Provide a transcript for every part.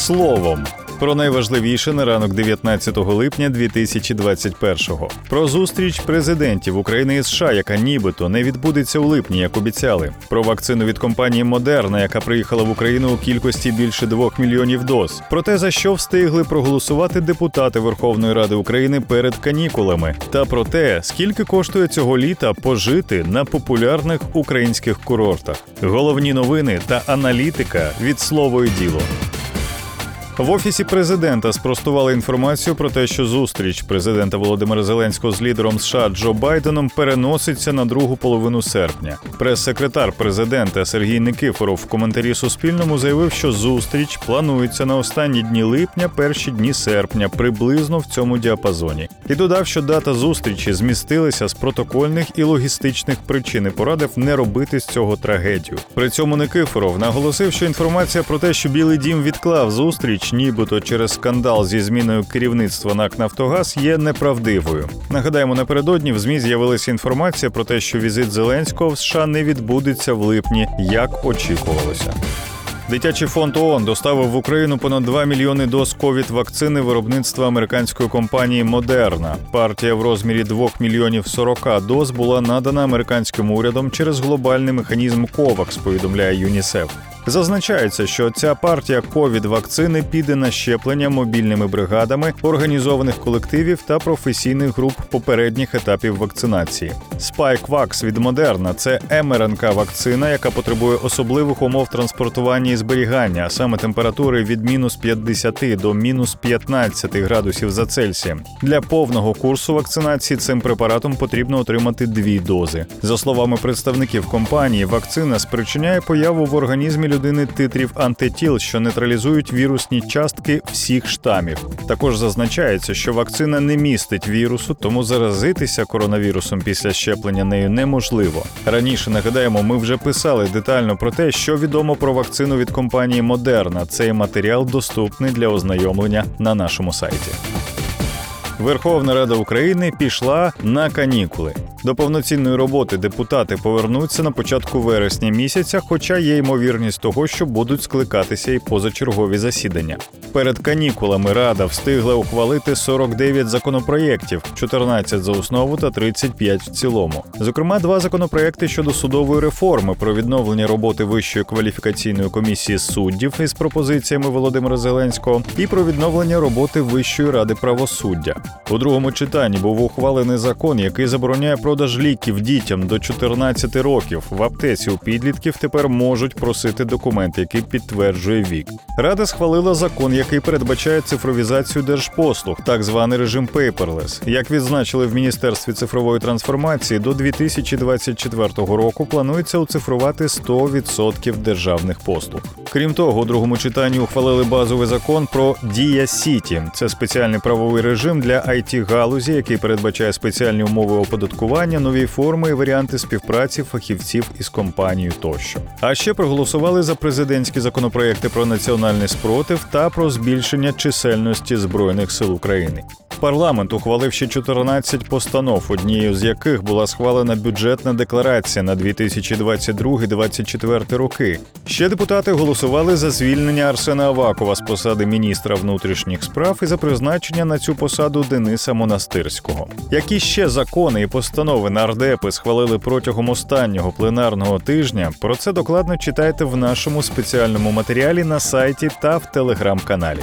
словом. Про найважливіше на ранок 19 липня 2021-го. Про зустріч президентів України і США, яка нібито не відбудеться у липні, як обіцяли. Про вакцину від компанії Модерна, яка приїхала в Україну у кількості більше 2 мільйонів доз. Про те, за що встигли проголосувати депутати Верховної Ради України перед канікулами, та про те, скільки коштує цього літа пожити на популярних українських курортах. Головні новини та аналітика від слово і діло. В офісі президента спростували інформацію про те, що зустріч президента Володимира Зеленського з лідером США Джо Байденом переноситься на другу половину серпня. Прес-секретар президента Сергій Никифоров в коментарі Суспільному заявив, що зустріч планується на останні дні липня, перші дні серпня, приблизно в цьому діапазоні, і додав, що дата зустрічі змістилася з протокольних і логістичних причин і порадив не робити з цього трагедію. При цьому Никифоров наголосив, що інформація про те, що Білий Дім відклав зустріч нібито через скандал зі зміною керівництва НАК Нафтогаз, є неправдивою. Нагадаємо, напередодні в змі з'явилася інформація про те, що візит Зеленського в США не відбудеться в липні, як очікувалося. Дитячий фонд ООН доставив в Україну понад 2 мільйони доз ковід вакцини виробництва американської компанії Модерна. Партія в розмірі 2 мільйонів 40 доз була надана американським урядом через глобальний механізм COVAX, повідомляє ЮНІСЕФ. Зазначається, що ця партія ковід вакцини піде на щеплення мобільними бригадами організованих колективів та професійних груп попередніх етапів вакцинації. Spikevax від Модерна це МРНК вакцина, яка потребує особливих умов транспортування зберігання, а саме температури від мінус 50 до мінус 15 градусів за Цельсієм. Для повного курсу вакцинації цим препаратом потрібно отримати дві дози. За словами представників компанії, вакцина спричиняє появу в організмі людини титрів антитіл, що нейтралізують вірусні частки всіх штамів. Також зазначається, що вакцина не містить вірусу, тому заразитися коронавірусом після щеплення нею неможливо. Раніше нагадаємо, ми вже писали детально про те, що відомо про вакцину від компанії Модерна. Цей матеріал доступний для ознайомлення на нашому сайті. Верховна Рада України пішла на канікули. До повноцінної роботи депутати повернуться на початку вересня місяця, хоча є ймовірність того, що будуть скликатися і позачергові засідання. Перед канікулами Рада встигла ухвалити 49 законопроєктів, 14 за основу та 35 в цілому. Зокрема, два законопроекти щодо судової реформи про відновлення роботи Вищої кваліфікаційної комісії суддів із пропозиціями Володимира Зеленського і про відновлення роботи Вищої ради правосуддя. У другому читанні був ухвалений закон, який забороняє продаж ліків дітям до 14 років. В аптеці у підлітків тепер можуть просити документ, який підтверджує вік. Рада схвалила закон, який передбачає цифровізацію держпослуг, так званий режим paperless. Як відзначили в міністерстві цифрової трансформації, до 2024 року планується оцифрувати 100% державних послуг. Крім того, у другому читанні ухвалили базовий закон про Дія Сіті. Це спеціальний правовий режим для it галузі, який передбачає спеціальні умови оподаткування, нові форми і варіанти співпраці фахівців із компанією тощо. А ще проголосували за президентські законопроекти про національний спротив та про збільшення чисельності збройних сил України. Парламент ухвалив ще 14 постанов, однією з яких була схвалена бюджетна декларація на 2022-2024 роки. Ще депутати голосували за звільнення Арсена Авакова з посади міністра внутрішніх справ і за призначення на цю посаду Дениса Монастирського. Які ще закони і постанови нардепи схвалили протягом останнього пленарного тижня? Про це докладно читайте в нашому спеціальному матеріалі на сайті та в телеграм-каналі.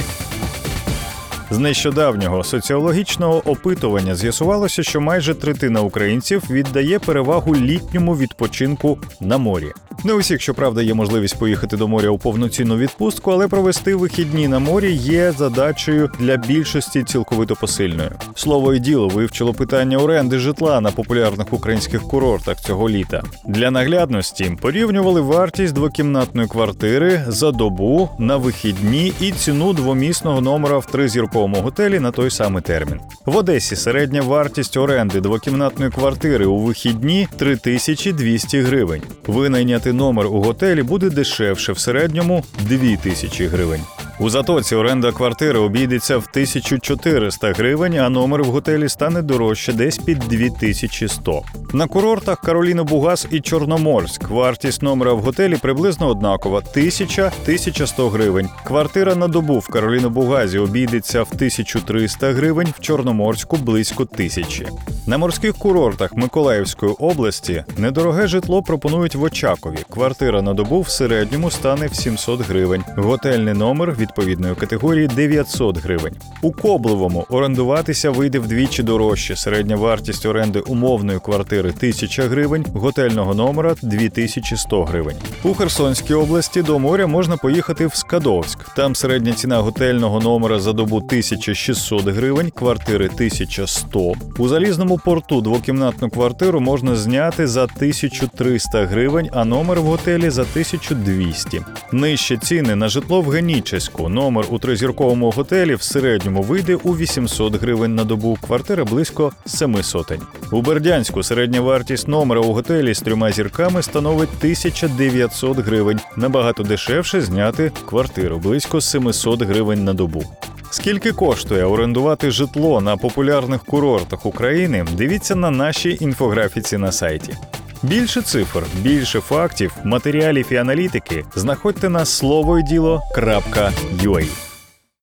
З нещодавнього соціологічного опитування з'ясувалося, що майже третина українців віддає перевагу літньому відпочинку на морі. Не усіх, щоправда, є можливість поїхати до моря у повноцінну відпустку, але провести вихідні на морі є задачею для більшості цілковито посильною. Слово і діло вивчило питання оренди житла на популярних українських курортах цього літа. Для наглядності порівнювали вартість двокімнатної квартири за добу на вихідні і ціну двомісного номера в тризірковому готелі на той самий термін. В Одесі середня вартість оренди двокімнатної квартири у вихідні 3200 гривень. Винайняти номер у готелі буде дешевше в середньому 2000 гривень. У затоці оренда квартири обійдеться в 1400 гривень, а номер в готелі стане дорожче десь під 2100. На курортах Кароліна Бугас і Чорноморськ вартість номера в готелі приблизно однакова 1000-1100 гривень. Квартира на добу в Кароліно Бугазі обійдеться в 1300 гривень, в Чорноморську близько тисячі. На морських курортах Миколаївської області недороге житло пропонують в Очакові. Квартира на добу в середньому стане в 700 гривень. Готельний номер відповідної категорії 900 гривень. У Коблевому орендуватися вийде вдвічі дорожче. Середня вартість оренди умовної квартири 1000 гривень, готельного номера 2100 гривень. У Херсонській області до моря можна поїхати в Скадовськ. Там середня ціна готельного номера за добу 1600 гривень, квартири 1100. У залізному порту двокімнатну квартиру можна зняти за 1300 гривень, а номер в готелі за 1200. Нижче ціни на житло в Генічеську. Номер у тризірковому готелі в середньому вийде у 800 гривень на добу. Квартира близько 7 сотень. У Бердянську середня вартість номера у готелі з трьома зірками становить 1900 гривень. Набагато дешевше зняти квартиру близько 700 гривень на добу. Скільки коштує орендувати житло на популярних курортах України? Дивіться на нашій інфографіці на сайті. Більше цифр, більше фактів, матеріалів і аналітики знаходьте на словоydіло.ua.